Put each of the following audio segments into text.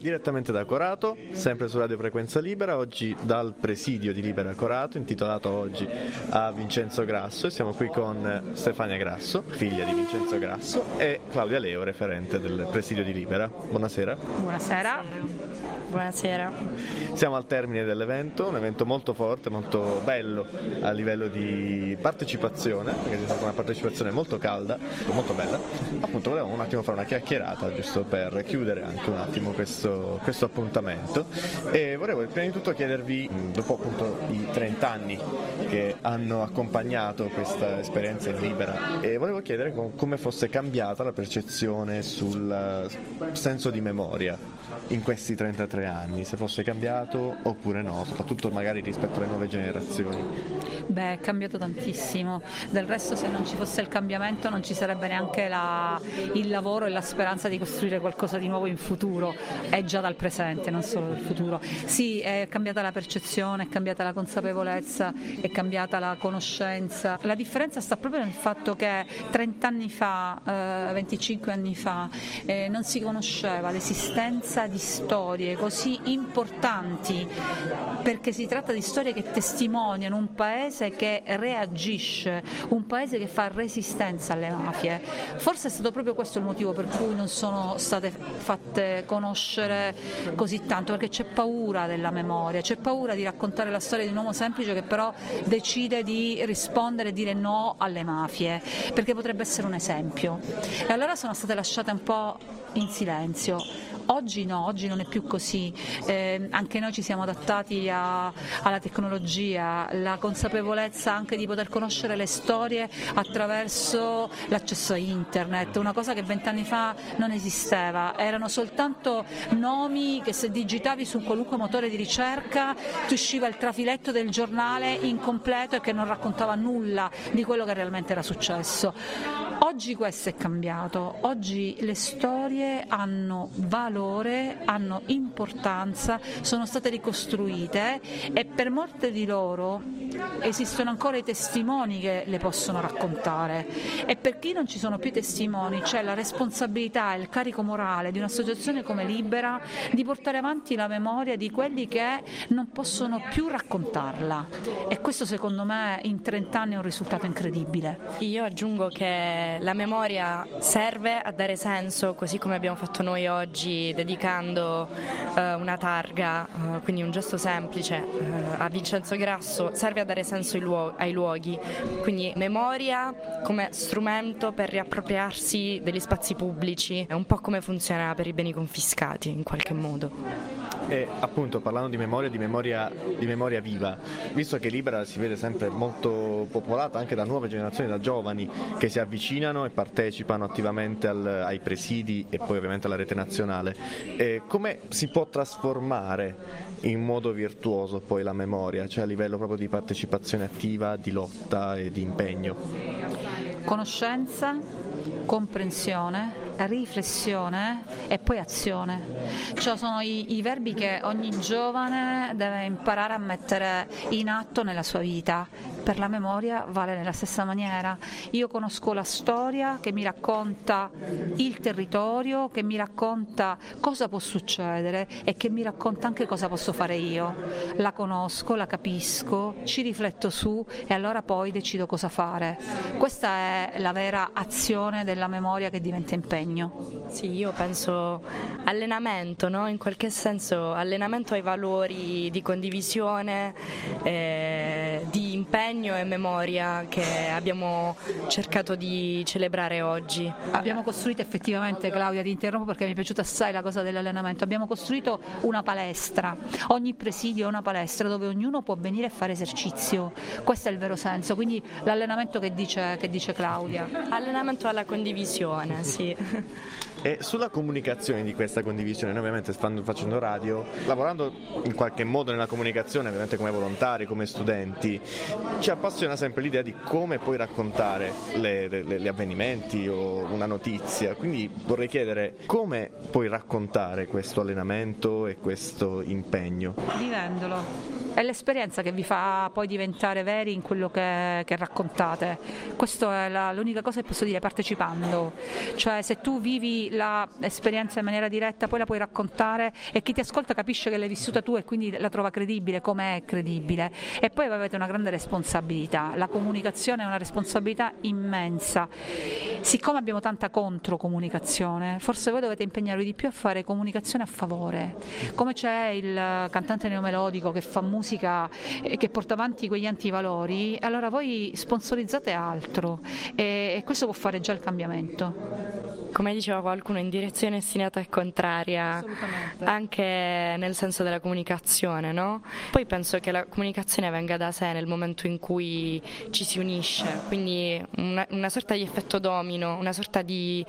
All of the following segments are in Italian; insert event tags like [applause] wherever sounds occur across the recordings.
Direttamente da Corato, sempre su Radio Frequenza Libera, oggi dal presidio di Libera Corato, intitolato oggi a Vincenzo Grasso e siamo qui con Stefania Grasso, figlia di Vincenzo Grasso, e Claudia Leo, referente del presidio di Libera. Buonasera. Buonasera. Buonasera. Siamo al termine dell'evento, un evento molto forte, molto bello a livello di partecipazione, perché è stata una partecipazione molto calda, molto bella. Appunto volevamo un attimo fare una chiacchierata, giusto per chiudere anche un attimo questo, questo appuntamento. E volevo prima di tutto chiedervi, dopo appunto i 30 anni che hanno accompagnato questa esperienza in libera, e volevo chiedere come fosse cambiata la percezione sul senso di memoria in questi 33 anni, se fosse cambiato oppure no, soprattutto magari rispetto alle nuove generazioni. Beh, è cambiato tantissimo, del resto se non ci fosse il cambiamento non ci sarebbe neanche la, il lavoro e la speranza di costruire qualcosa di nuovo in futuro, è già dal presente, non solo del futuro. Sì, è cambiata la percezione, è cambiata la consapevolezza, è cambiata la conoscenza. La differenza sta proprio nel fatto che 30 anni fa, eh, 25 anni fa, eh, non si conosceva l'esistenza di storie così importanti perché si tratta di storie che testimoniano un paese che reagisce, un paese che fa resistenza alle mafie. Forse è stato proprio questo il motivo per cui non sono state fatte conoscere così tanto, perché c'è paura della memoria, c'è paura di raccontare la storia di un uomo semplice che però decide di rispondere e dire no alle mafie, perché potrebbe essere un esempio. E allora sono state lasciate un po' in silenzio. Oggi no, oggi non è più così, eh, anche noi ci siamo adattati a, alla tecnologia, la consapevolezza anche di poter conoscere le storie attraverso l'accesso a internet, una cosa che vent'anni fa non esisteva, erano soltanto nomi che se digitavi su qualunque motore di ricerca ti usciva il trafiletto del giornale incompleto e che non raccontava nulla di quello che realmente era successo. Oggi questo è cambiato, oggi le storie hanno valore, hanno importanza, sono state ricostruite e per molte di loro esistono ancora i testimoni che le possono raccontare e per chi non ci sono più testimoni c'è la responsabilità e il carico morale di un'associazione come Libera di portare avanti la memoria di quelli che non possono più raccontarla e questo secondo me in 30 anni è un risultato incredibile. Io aggiungo che la memoria serve a dare senso, così come abbiamo fatto noi oggi dedicando eh, una targa, eh, quindi un gesto semplice eh, a Vincenzo Grasso, serve a dare senso ai, luog- ai luoghi. Quindi memoria come strumento per riappropriarsi degli spazi pubblici, è un po' come funziona per i beni confiscati in qualche modo. E appunto parlando di memoria, di memoria, di memoria viva, visto che Libera si vede sempre molto popolata anche da nuove generazioni, da giovani che si avvicinano e partecipano attivamente al, ai presidi e poi ovviamente alla rete nazionale, e come si può trasformare in modo virtuoso poi la memoria, cioè a livello proprio di partecipazione attiva, di lotta e di impegno? Conoscenza, comprensione, riflessione e poi azione. Cioè sono i, i, verbi che ogni giovane deve imparare a mettere in atto nella sua vita. Per la memoria vale nella stessa maniera. Io conosco la storia che mi racconta il territorio, che mi racconta cosa può succedere e che mi racconta anche cosa posso fare io. La conosco, la capisco, ci rifletto su e allora poi decido cosa fare. Questa è la vera azione della memoria che diventa impegno? Sì, io penso allenamento, no? in qualche senso allenamento ai valori di condivisione, eh, impegno e memoria che abbiamo cercato di celebrare oggi. Abbiamo costruito effettivamente, Claudia, ti interrompo perché mi è piaciuta assai la cosa dell'allenamento, abbiamo costruito una palestra, ogni presidio è una palestra dove ognuno può venire e fare esercizio, questo è il vero senso, quindi l'allenamento che dice, che dice Claudia. Allenamento alla condivisione, sì. [laughs] E sulla comunicazione di questa condivisione, noi ovviamente stando facendo radio, lavorando in qualche modo nella comunicazione, ovviamente come volontari, come studenti, ci appassiona sempre l'idea di come puoi raccontare gli avvenimenti o una notizia. Quindi vorrei chiedere come puoi raccontare questo allenamento e questo impegno? Vivendolo è l'esperienza che vi fa poi diventare veri in quello che, che raccontate. Questa è la, l'unica cosa che posso dire partecipando, cioè se tu vivi l'esperienza in maniera diretta poi la puoi raccontare e chi ti ascolta capisce che l'hai vissuta tu e quindi la trova credibile, come è credibile. E poi avete una grande responsabilità, la comunicazione è una responsabilità immensa. Siccome abbiamo tanta controcomunicazione, forse voi dovete impegnarvi di più a fare comunicazione a favore, come c'è il cantante neomelodico che fa musica e che porta avanti quegli antivalori, allora voi sponsorizzate altro e questo può fare già il cambiamento come diceva qualcuno, in direzione ostinata e contraria, anche nel senso della comunicazione, no? Poi penso che la comunicazione venga da sé nel momento in cui ci si unisce, quindi una, una sorta di effetto domino, una sorta di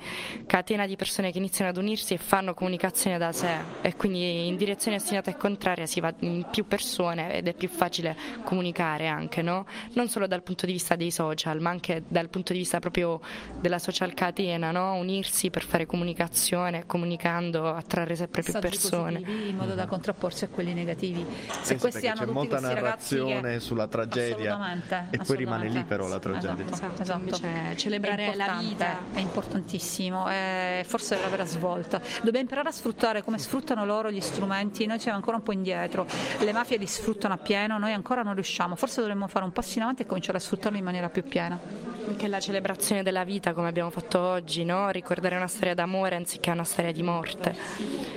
catena di persone che iniziano ad unirsi e fanno comunicazione da sé e quindi in direzione ostinata e contraria si va in più persone ed è più facile comunicare anche, no? Non solo dal punto di vista dei social, ma anche dal punto di vista proprio della social catena, no? Unirsi unirsi per fare comunicazione, comunicando attrarre sempre più persone. in modo da contrapporsi a quelli negativi. Se sì, questi hanno c'è molta narrazione che... sulla tragedia e poi rimane lì però la tragedia. Esatto, esatto. Cioè, celebrare la vita è importantissimo, è forse la vera svolta. Dobbiamo imparare a sfruttare come sfruttano loro gli strumenti, noi siamo ancora un po' indietro, le mafie li sfruttano a pieno, noi ancora non riusciamo, forse dovremmo fare un passo in avanti e cominciare a sfruttarli in maniera più piena. Anche la celebrazione della vita come abbiamo fatto oggi, no? ricordare una storia d'amore anziché una storia di morte.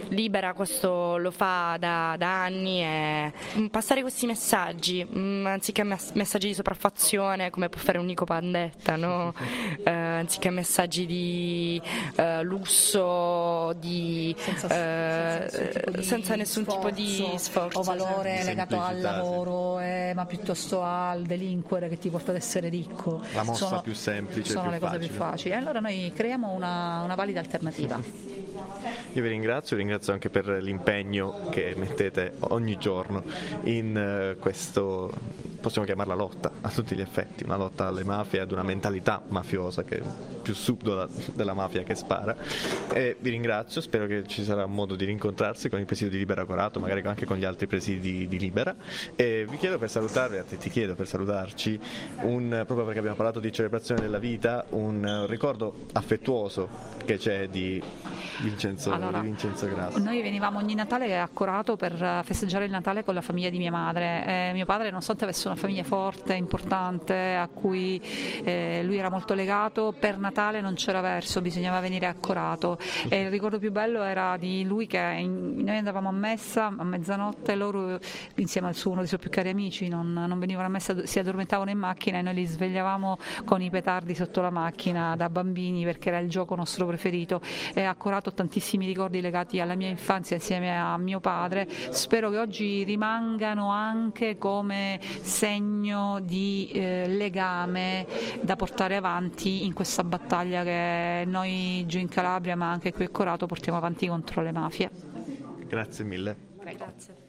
Libera questo lo fa da, da anni e passare questi messaggi, mm, anziché messaggi di sopraffazione come può fare un Nico Pandetta, no? [laughs] eh, anziché messaggi di eh, lusso, di, senza, eh, senza, di senza nessun sforzo, tipo di sforzo o valore legato al lavoro, eh, ma piuttosto al delinquere che ti porta ad essere ricco. La mossa sono, più semplice. Sono più le cose più facili. E allora noi creiamo una una, valida alternativa. Io vi ringrazio, ringrazio anche per l'impegno che mettete ogni giorno in uh, questo, possiamo chiamarla lotta a tutti gli effetti, una lotta alle mafie, ad una mentalità mafiosa che è più subdola della mafia che spara. E vi ringrazio, spero che ci sarà modo di rincontrarsi con il presidio di Libera Corato, magari anche con gli altri presidi di Libera. E vi chiedo per salutarvi, ti chiedo per salutarci, un, proprio perché abbiamo parlato di celebrazione della vita, un ricordo affettuoso che c'è di Vincenzo, allora, di Vincenzo Grasso? Noi venivamo ogni Natale a Corato per festeggiare il Natale con la famiglia di mia madre. Eh, mio padre, nonostante avesse una famiglia forte, importante, a cui eh, lui era molto legato, per Natale non c'era verso, bisognava venire a Corato. E il ricordo più bello era di lui che in, noi andavamo a messa a mezzanotte, loro insieme al suo uno dei suoi più cari amici non, non venivano a messa, si addormentavano in macchina e noi li svegliavamo con i petardi sotto la macchina da bambini perché era il gioco nostro preferito. E a Corato ho tantissimi ricordi legati alla mia infanzia insieme a mio padre, spero che oggi rimangano anche come segno di eh, legame da portare avanti in questa battaglia che noi giù in Calabria ma anche qui a Corato portiamo avanti contro le mafie. Grazie mille. Grazie.